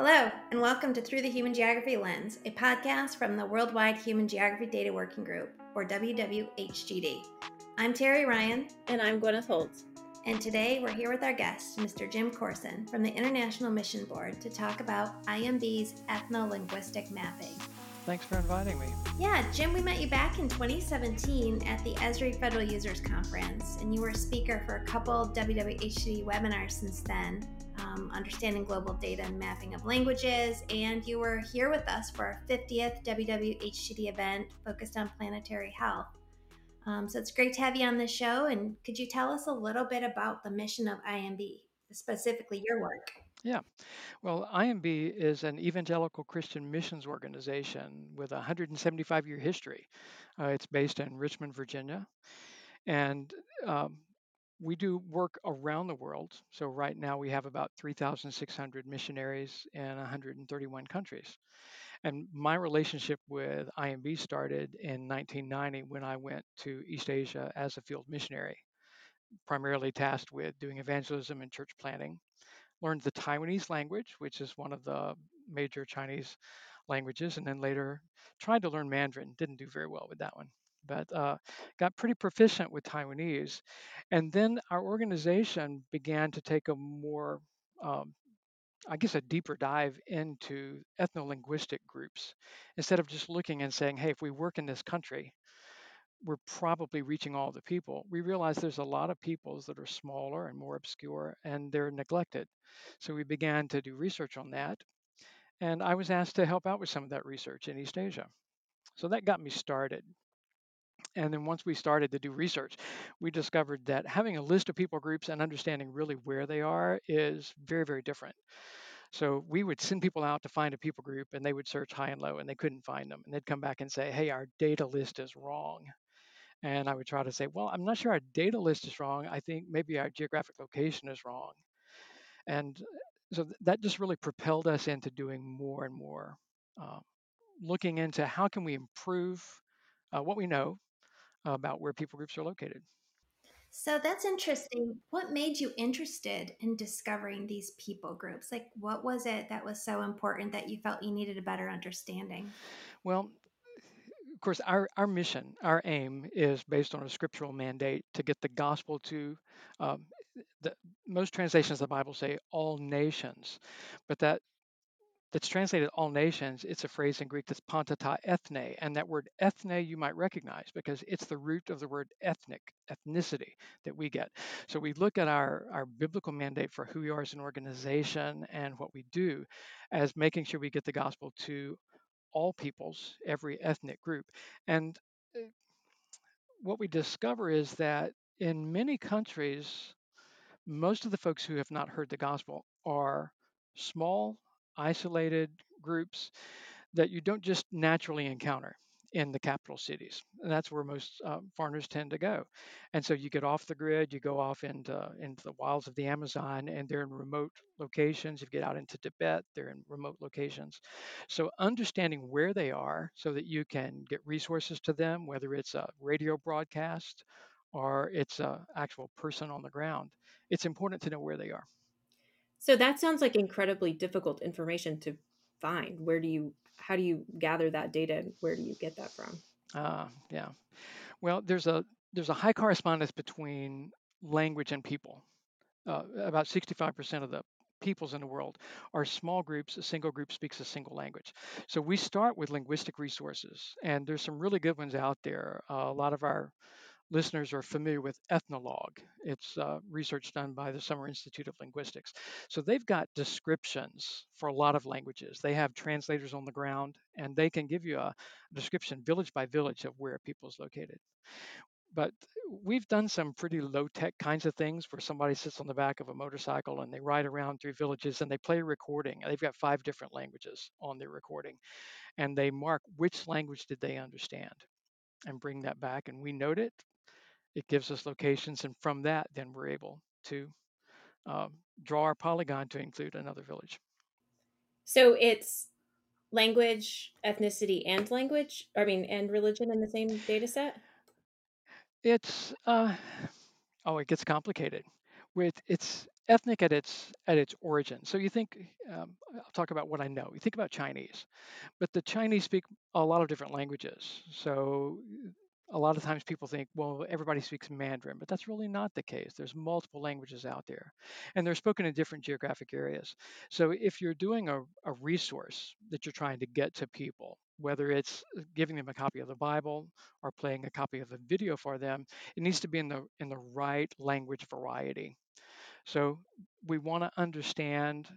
Hello, and welcome to Through the Human Geography Lens, a podcast from the Worldwide Human Geography Data Working Group, or WWHGD. I'm Terri Ryan. And I'm Gwyneth Holt. And today we're here with our guest, Mr. Jim Courson from the International Mission Board, to talk about IMB's ethno linguistic mapping. Thanks for inviting me. Yeah, Jim, we met you back in 2017 at the Esri Federal Users Conference, and you were a speaker for a couple WWHGD webinars since then um, understanding global data and mapping of languages. And you were here with us for our 50th WWHGD event focused on planetary health. Um, so it's great to have you on the show. And could you tell us a little bit about the mission of IMB, specifically your work? Yeah. Well, IMB is an evangelical Christian missions organization with a 175 year history. Uh, it's based in Richmond, Virginia. And um, we do work around the world. So right now we have about 3,600 missionaries in 131 countries. And my relationship with IMB started in 1990 when I went to East Asia as a field missionary, primarily tasked with doing evangelism and church planting. Learned the Taiwanese language, which is one of the major Chinese languages, and then later tried to learn Mandarin. Didn't do very well with that one but uh, got pretty proficient with Taiwanese. And then our organization began to take a more, um, I guess, a deeper dive into ethno-linguistic groups instead of just looking and saying, hey, if we work in this country, we're probably reaching all the people. We realize there's a lot of peoples that are smaller and more obscure and they're neglected. So we began to do research on that. And I was asked to help out with some of that research in East Asia. So that got me started. And then once we started to do research, we discovered that having a list of people groups and understanding really where they are is very, very different. So we would send people out to find a people group and they would search high and low and they couldn't find them. And they'd come back and say, hey, our data list is wrong. And I would try to say, well, I'm not sure our data list is wrong. I think maybe our geographic location is wrong. And so that just really propelled us into doing more and more, uh, looking into how can we improve uh, what we know about where people groups are located. So that's interesting. What made you interested in discovering these people groups? Like, what was it that was so important that you felt you needed a better understanding? Well, of course, our, our mission, our aim is based on a scriptural mandate to get the gospel to um, the most translations of the Bible say all nations, but that that's translated all nations, it's a phrase in Greek that's panta ta ethne. And that word ethne you might recognize because it's the root of the word ethnic, ethnicity that we get. So we look at our, our biblical mandate for who we are as an organization and what we do as making sure we get the gospel to all peoples, every ethnic group. And uh, what we discover is that in many countries, most of the folks who have not heard the gospel are small isolated groups that you don't just naturally encounter in the capital cities. And that's where most uh, foreigners tend to go. And so you get off the grid, you go off into, into the wilds of the Amazon, and they're in remote locations. You get out into Tibet, they're in remote locations. So understanding where they are so that you can get resources to them, whether it's a radio broadcast or it's an actual person on the ground, it's important to know where they are. So that sounds like incredibly difficult information to find. Where do you, how do you gather that data? Where do you get that from? Uh, yeah. Well, there's a there's a high correspondence between language and people. Uh, about 65% of the peoples in the world are small groups. A single group speaks a single language. So we start with linguistic resources, and there's some really good ones out there. Uh, a lot of our listeners are familiar with Ethnologue. It's uh, research done by the Summer Institute of Linguistics. So they've got descriptions for a lot of languages. They have translators on the ground, and they can give you a description village by village of where people is located. But we've done some pretty low tech kinds of things where somebody sits on the back of a motorcycle and they ride around through villages and they play a recording. They've got five different languages on their recording and they mark which language did they understand and bring that back and we note it it gives us locations, and from that, then we're able to um, draw our polygon to include another village. So it's language, ethnicity, and language. I mean, and religion in the same data set. It's uh, oh, it gets complicated. With it's ethnic at its at its origin. So you think um, I'll talk about what I know. You think about Chinese, but the Chinese speak a lot of different languages. So a lot of times people think, well, everybody speaks Mandarin, but that's really not the case. There's multiple languages out there, and they're spoken in different geographic areas. So if you're doing a, a resource that you're trying to get to people, whether it's uh, giving them a copy of the Bible or playing a copy of a video for them, it needs to be in the in the right language variety. So we want to understand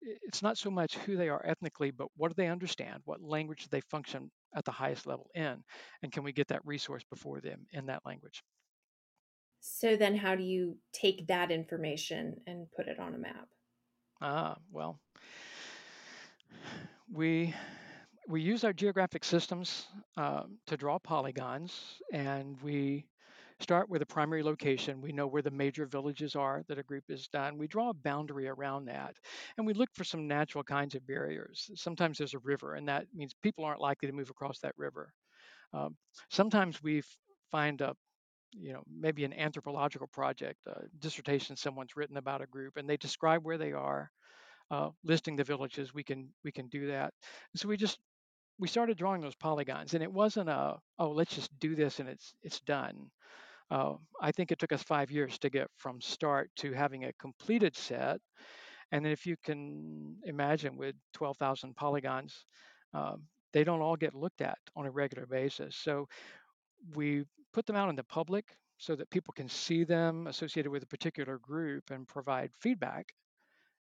it's not so much who they are ethnically, but what do they understand? What language do they function at the highest level in? And can we get that resource before them in that language? So then, how do you take that information and put it on a map? Ah, well, we we use our geographic systems uh, to draw polygons, and we start with a primary location. We know where the major villages are that a group is done. We draw a boundary around that and we look for some natural kinds of barriers. Sometimes there's a river, and that means people aren't likely to move across that river. Um, sometimes we find a you know maybe an anthropological project a dissertation someone's written about a group and they describe where they are uh, listing the villages we can we can do that so we just we started drawing those polygons and it wasn't a oh let's just do this and it's it's done uh, I think it took us five years to get from start to having a completed set. And then if you can imagine with 12,000 polygons, um, they don't all get looked at on a regular basis. So we put them out in the public so that people can see them associated with a particular group and provide feedback.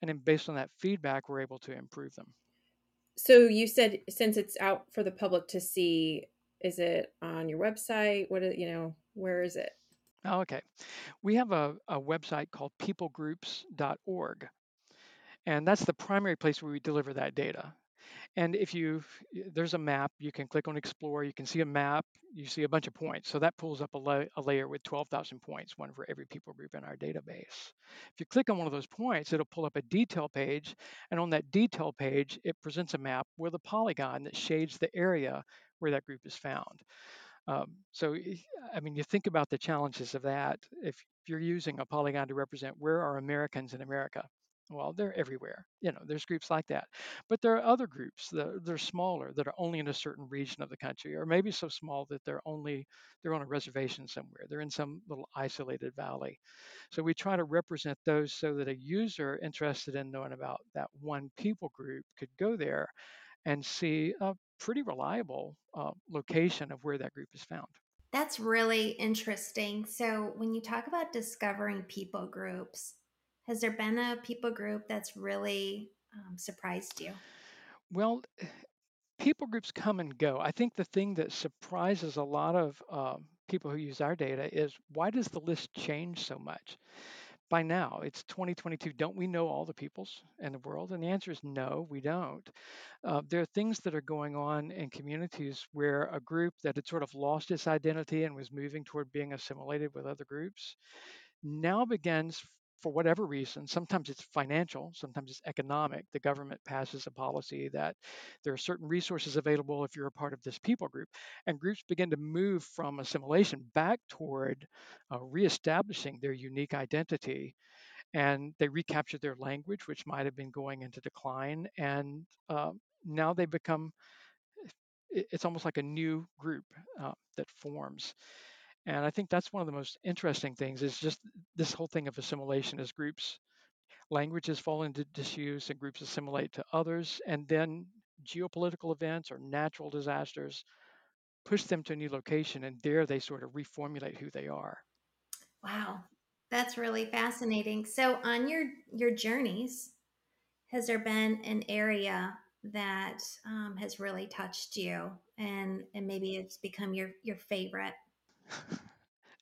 And then based on that feedback, we're able to improve them. So you said since it's out for the public to see, is it on your website? What you know? Where is it? Oh, okay. We have a, a website called peoplegroups.org, and that's the primary place where we deliver that data. And if you, there's a map, you can click on Explore, you can see a map, you see a bunch of points. So that pulls up a, la- a layer with 12,000 points, one for every people group in our database. If you click on one of those points, it'll pull up a detail page. And on that detail page, it presents a map with a polygon that shades the area where that group is found. Um, so, I mean, you think about the challenges of that. If you're using a polygon to represent where are Americans in America, well, they're everywhere. You know, there's groups like that. But there are other groups that they're smaller that are only in a certain region of the country, or maybe so small that they're only they're on a reservation somewhere. They're in some little isolated valley. So we try to represent those so that a user interested in knowing about that one people group could go there and see a pretty reliable uh, location of where that group is found. That's really interesting. So, when you talk about discovering people groups, has there been a people group that's really um, surprised you? Well, people groups come and go. I think the thing that surprises a lot of um, people who use our data is why does the list change so much? By now, it's 2022. Don't we know all the peoples in the world? And the answer is no, we don't. Uh, there are things that are going on in communities where a group that had sort of lost its identity and was moving toward being assimilated with other groups now begins for whatever reason, sometimes it's financial, sometimes it's economic. The government passes a policy that there are certain resources available if you're a part of this people group. And groups begin to move from assimilation back toward uh, reestablishing their unique identity. And they recapture their language, which might have been going into decline. And uh, now they become, it's almost like a new group uh, that forms. And I think that's one of the most interesting things is just this whole thing of assimilation as groups, languages fall into disuse and groups assimilate to others, and then geopolitical events or natural disasters push them to a new location, and there they sort of reformulate who they are. Wow, that's really fascinating. So, on your your journeys, has there been an area that um, has really touched you, and and maybe it's become your your favorite?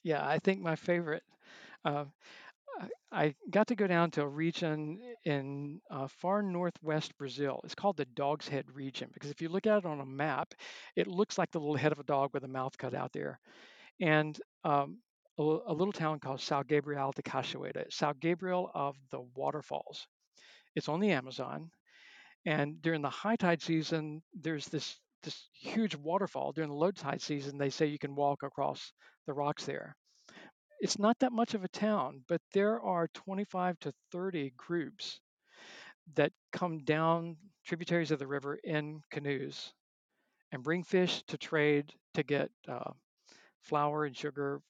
Yeah, I think my favorite. Uh, I got to go down to a region in uh, far northwest Brazil. It's called the Dog's Head region because if you look at it on a map, it looks like the little head of a dog with a mouth cut out there. And um, a, a, little town called Sao Gabriel de Cachoeira, Sao Gabriel of the Waterfalls. It's on the Amazon. And during the high tide season, there's this this huge waterfall during the low tide season. They say you can walk across the rocks there. it's not that much of a town, but there are 25 to 30 groups that come down tributaries of the river in canoes and bring fish to trade to get uh, flour and sugar.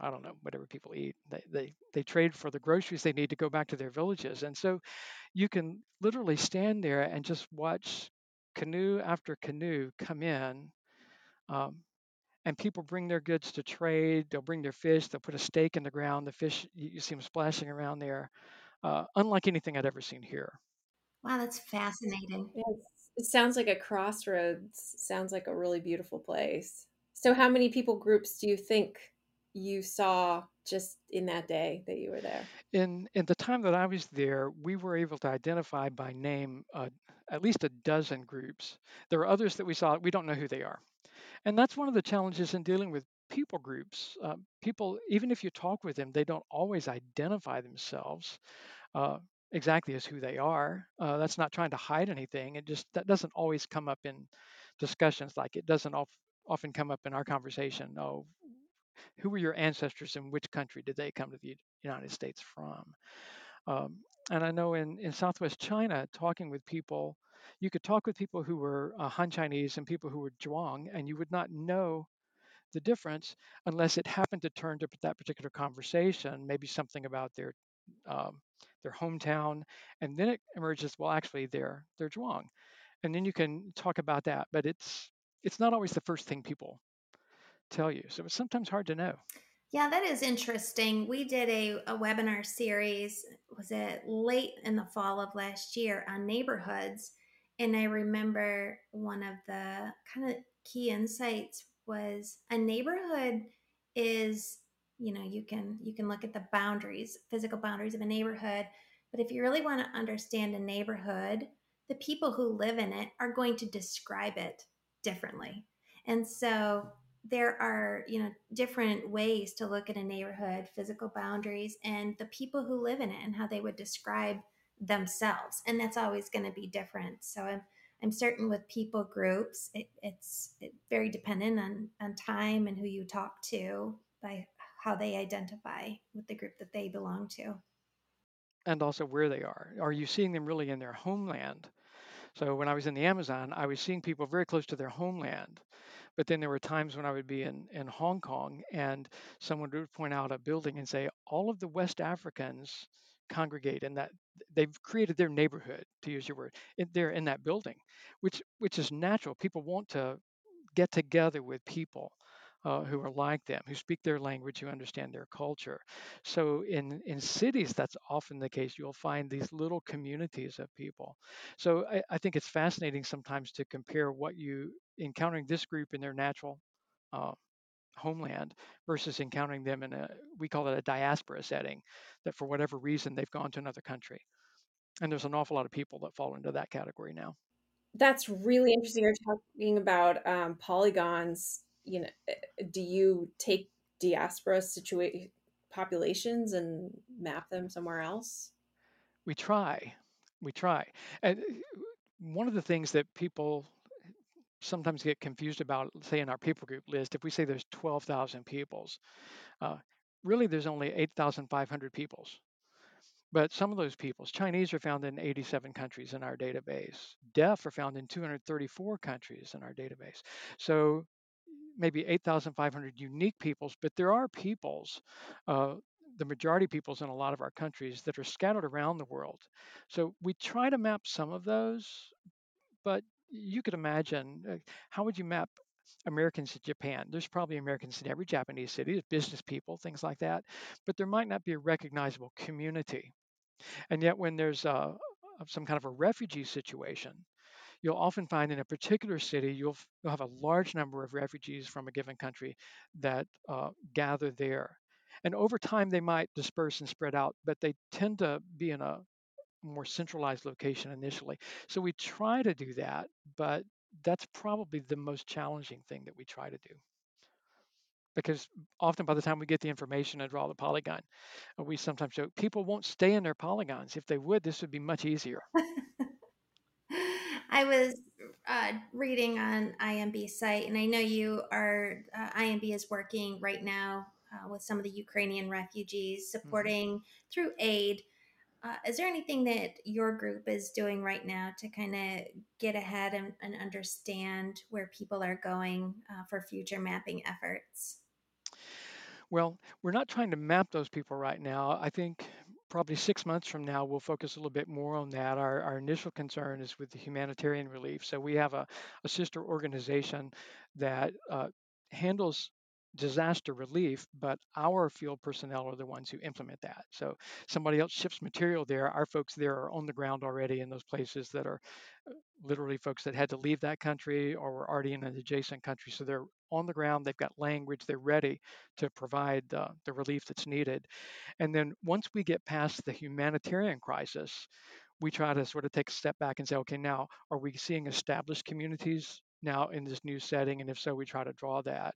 I don't know, whatever people eat. They, they, they trade for the groceries they need to go back to their villages. And so you can literally stand there and just watch canoe after canoe come in. Um, and people bring their goods to trade. They'll bring their fish. They'll put a stake in the ground. The fish, you, you see them splashing around there, uh, unlike anything I'd ever seen here. Wow, that's fascinating. it sounds like a crossroads. Sounds like a really beautiful place. So, how many people groups do you think you saw just in that day that you were there? In in the time that I was there, we were able to identify by name uh, at least a dozen groups. There are others that we saw we don't know who they are, and that's one of the challenges in dealing with people groups. Uh, people, even if you talk with them, they don't always identify themselves. Uh, exactly as who they are. Uh, that's not trying to hide anything. It just that doesn't always come up in discussions. Like it doesn't of, often come up in our conversation. Oh, who were your ancestors and which country did they come to the United States from? Um, and I know in, in Southwest China, talking with people, you could talk with people who were uh, Han Chinese and people who were Zhuang, and you would not know the difference unless it happened to turn to that particular conversation, maybe something about their um, their hometown, and then it emerges. Well, actually, they're they're Zhuang, and then you can talk about that. But it's it's not always the first thing people tell you, so it's sometimes hard to know. Yeah, that is interesting. We did a, a webinar series, was it late in the fall of last year on neighborhoods? And I remember one of the kind of key insights was a neighborhood is you know you can you can look at the boundaries physical boundaries of a neighborhood but if you really want to understand a neighborhood the people who live in it are going to describe it differently and so there are you know different ways to look at a neighborhood physical boundaries and the people who live in it and how they would describe themselves and that's always going to be different so i'm i'm certain with people groups it, it's it very dependent on on time and who you talk to by how they identify with the group that they belong to. And also where they are. Are you seeing them really in their homeland? So when I was in the Amazon, I was seeing people very close to their homeland. But then there were times when I would be in, in Hong Kong and someone would point out a building and say, all of the West Africans congregate in that they've created their neighborhood to use your word they're in that building which which is natural people want to get together with people uh, who are like them, who speak their language, who understand their culture. So in in cities, that's often the case. You'll find these little communities of people. So I, I think it's fascinating sometimes to compare what you encountering this group in their natural. Uh, homeland versus encountering them in a we call it a diaspora setting that for whatever reason they've gone to another country and there's an awful lot of people that fall into that category now that's really interesting you're talking about um, polygons you know, eh, do you take diaspora situation populations and map them somewhere else? We try. We try. And eh, one of the things that people sometimes get confused about, say in our people group list, if we say there's 12,000 peoples, uh, really there's only 8,500 peoples. But some of those peoples, Chinese are found in 87 countries in our database. Deaf are found in 234 countries in our database. So maybe 8,500 unique peoples, but there are peoples, uh, the majority peoples in a lot of our countries that are scattered around the world. So we try to map some of those, but you could imagine uh, how would you map Americans to Japan? There's probably Americans in every Japanese city, business people, things like that, but there might not be a recognizable community. And yet, when there's a, some kind of a refugee situation, you'll often find in a particular city, you'll, you'll have a large number of refugees from a given country that uh, gather there. And over time, they might disperse and spread out, but they tend to be in a more centralized location initially. So we try to do that, but that's probably the most challenging thing that we try to do. Because often by the time we get the information and draw the polygon, we sometimes joke people won't stay in their polygons. If they would, this would be much easier. I was uh, reading on IMB site, and I know you are. Uh, IMB is working right now uh, with some of the Ukrainian refugees, Mm-hmm. supporting mm-hmm. through aid. Uh, is there anything that your group is doing right now to kind of get ahead and, and, understand where people are going uh, for future mapping efforts? Well, we're not trying to map those people right now. I think probably six months from now, we'll focus a little bit more on that. Our, our initial concern is with the humanitarian relief. So we have a, a sister organization that uh, handles disaster relief, but our field personnel are the ones who implement that. So somebody else ships material there. Our folks there are on the ground already in those places that are uh, literally folks that had to leave that country or were already in an adjacent country. So they're on the ground, they've got language, they're ready to provide uh, the relief that's needed. And then once we get past the humanitarian crisis, we try to sort of take a step back and say, okay, now are we seeing established communities now in this new setting? And if so, we try to draw that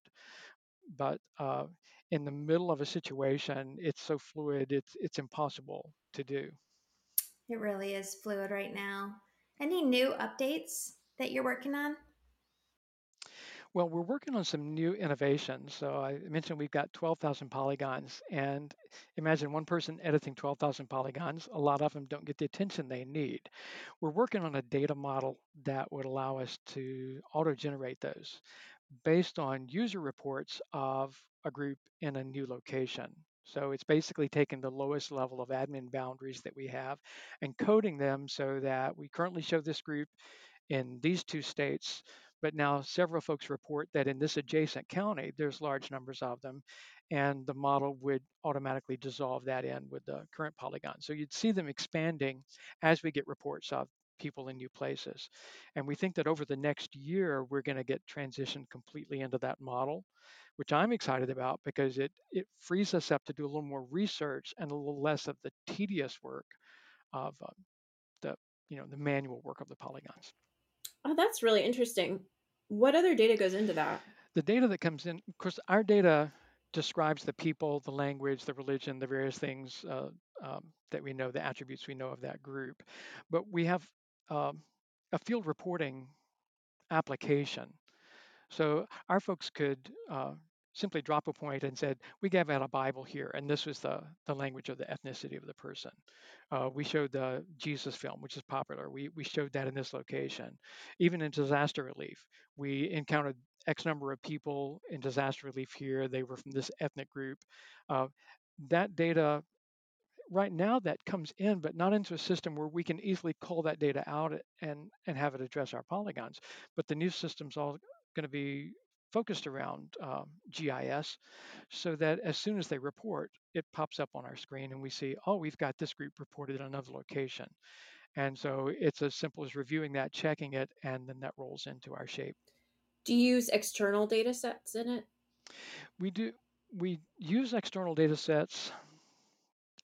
but uh, in the middle of a situation, it's so fluid, it's it's impossible to do. It really is fluid right now. Any new updates that you're working on? Well, we're working on some new innovations. So I mentioned we've got 12,000 polygons, and imagine one person editing 12,000 polygons. A lot of them don't get the attention they need. We're working on a data model that would allow us to auto generate those based on user reports of a group in a new location. So it's basically taking the lowest level of admin boundaries that we have and coding them so that we currently show this group in these two states, but now several folks report that in this adjacent county, there's large numbers of them, and the model would automatically dissolve that in with the current polygon. So you'd see them expanding as we get reports of people in new places. And we think that over the next year, we're going to get transitioned completely into that model, which I'm excited about because it, it frees us up to do a little more research and a little less of the tedious work of uh, the, you know, the manual work of the polygons. Oh, that's really interesting. What other data goes into that? The data that comes in, of course, our data describes the people, the language, the religion, the various things uh, um, that we know, the attributes we know of that group. But we have um, a field reporting application. So our folks could uh, simply drop a point and said, we gave out a Bible here, and this was the, the language of the ethnicity of the person. Uh, we showed the Jesus film, which is popular. We, we showed that in this location. Even in disaster relief, we encountered X number of people in disaster relief here. They were from this ethnic group. Uh, that data right now that comes in, but not into a system where we can easily call that data out and, and have it address our polygons. But the new system's all going to be focused around um, GIS so that as soon as they report, it pops up on our screen and we see, oh, we've got this group reported in another location. And so it's as simple as reviewing that, checking it, and then that rolls into our shape. Do you use external data sets in it? We do. We use external data sets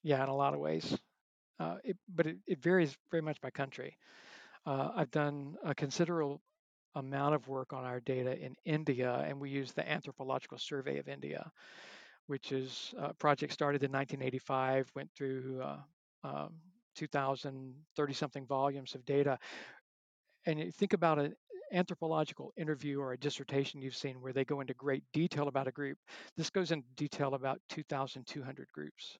yeah, in a lot of ways. Uh, it, but it, it, varies very much by country. Uh, I've done a considerable amount of work on our data in India, and we use the Anthropological Survey of India, which is a project started in 1985, went through uh, um, 2,000, 30 something volumes of data. And you think about an anthropological interview or a dissertation you've seen where they go into great detail about a group. This goes into detail about 2,200 groups.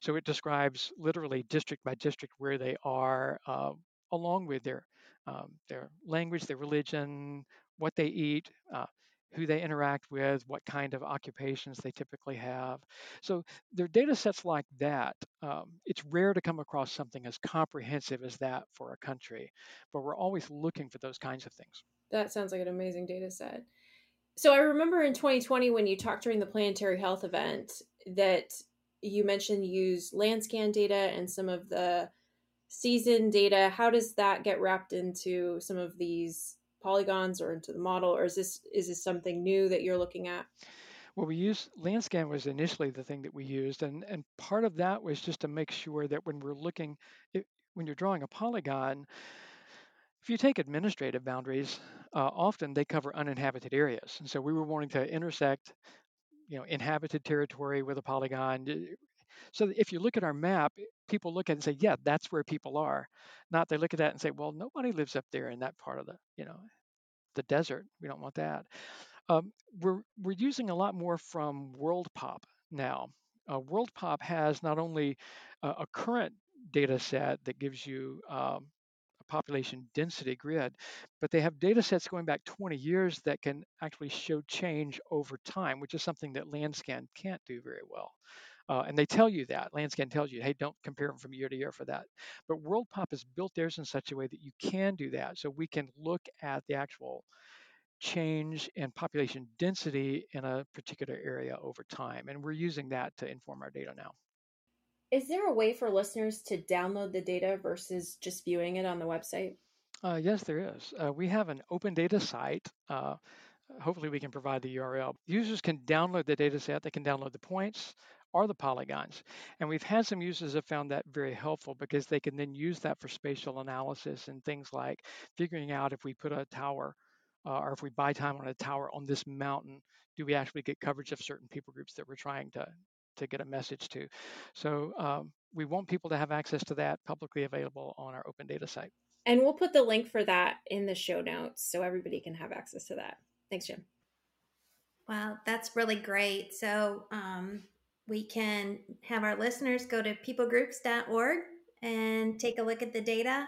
So it describes literally district by district where they are, uh, along with their um, their language, their religion, what they eat, uh, who they interact with, what kind of occupations they typically have. So there are data sets like that. Um, it's rare to come across something as comprehensive as that for a country, but we're always looking for those kinds of things. That sounds like an amazing data set. So I remember in 2020 when you talked during the planetary health event that you mentioned use Landscan data and some of the CIESIN data. How does that get wrapped into some of these polygons or into the model, or is this is this something new that you're looking at? Well, we used Landscan was initially the thing that we used, and and part of that was just to make sure that when we're looking, it, when you're drawing a polygon, if you take administrative boundaries, uh, often they cover uninhabited areas, and so we were wanting to intersect, you know, inhabited territory with a polygon. So if you look at our map, people look at it and say, yeah, that's where people are. Not they look at that and say, well, nobody lives up there in that part of the, you know, the desert. We don't want that. Um, we're we're using a lot more from WorldPop now. Uh, WorldPop has not only uh, a current data set that gives you um, a population density grid, but they have data sets going back 20 years that can actually show change over time, which is something that Landscan can't do very well. Uh, and they tell you that. Landscan tells you, hey, don't compare them from year to year for that. But WorldPop has built theirs in such a way that you can do that. So we can look at the actual change in population density in a particular area over time. And we're using that to inform our data now. Is there a way for listeners to download the data versus just viewing it on the website? Uh, yes, there is. Uh, we have an open data site. Uh, hopefully, we can provide the URL. Users can download the data set, they can download the points or the polygons. And we've had some users have found that very helpful because they can then use that for spatial analysis and things like figuring out if we put a tower uh, or if we buy time on a tower on this mountain, do we actually get coverage of certain people groups that we're trying to to get a message to. So um, we want people to have access to that publicly available on our open data site. And we'll put the link for that in the show notes so everybody can have access to that. Thanks, Jim. Wow, that's really great. So um, we can have our listeners go to peoplegroups.org and take a look at the data.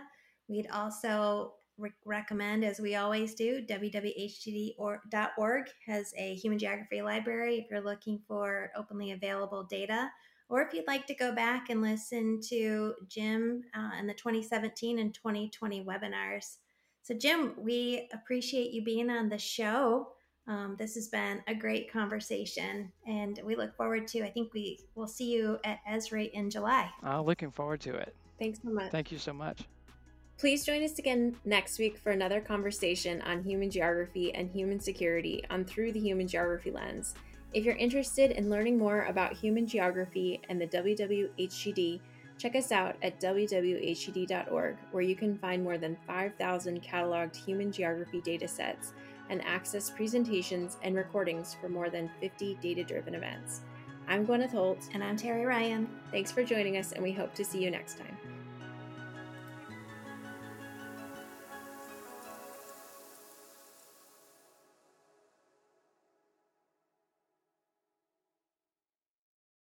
We'd also re- recommend, as we always do, www.hgd.org has a human geography library if you're looking for openly available data. Or if you'd like to go back and listen to Jim uh, in the 2017 and 2020 webinars. So, Jim, we appreciate you being on the show. Um, this has been a great conversation, and we look forward to. I think we will see you at Esri in July. Uh, looking forward to it. Thanks so much. Thank you so much. Please join us again next week for another conversation on human geography and human security on Through the Human Geography Lens. If you're interested in learning more about human geography and the WWHGD, check us out at www.hgd.org, where you can find more than 5,000 cataloged human geography datasets and access presentations and recordings for more than 50 data driven events. I'm Gwyneth Holt. And I'm Terri Ryan. Thanks for joining us, and we hope to see you next time.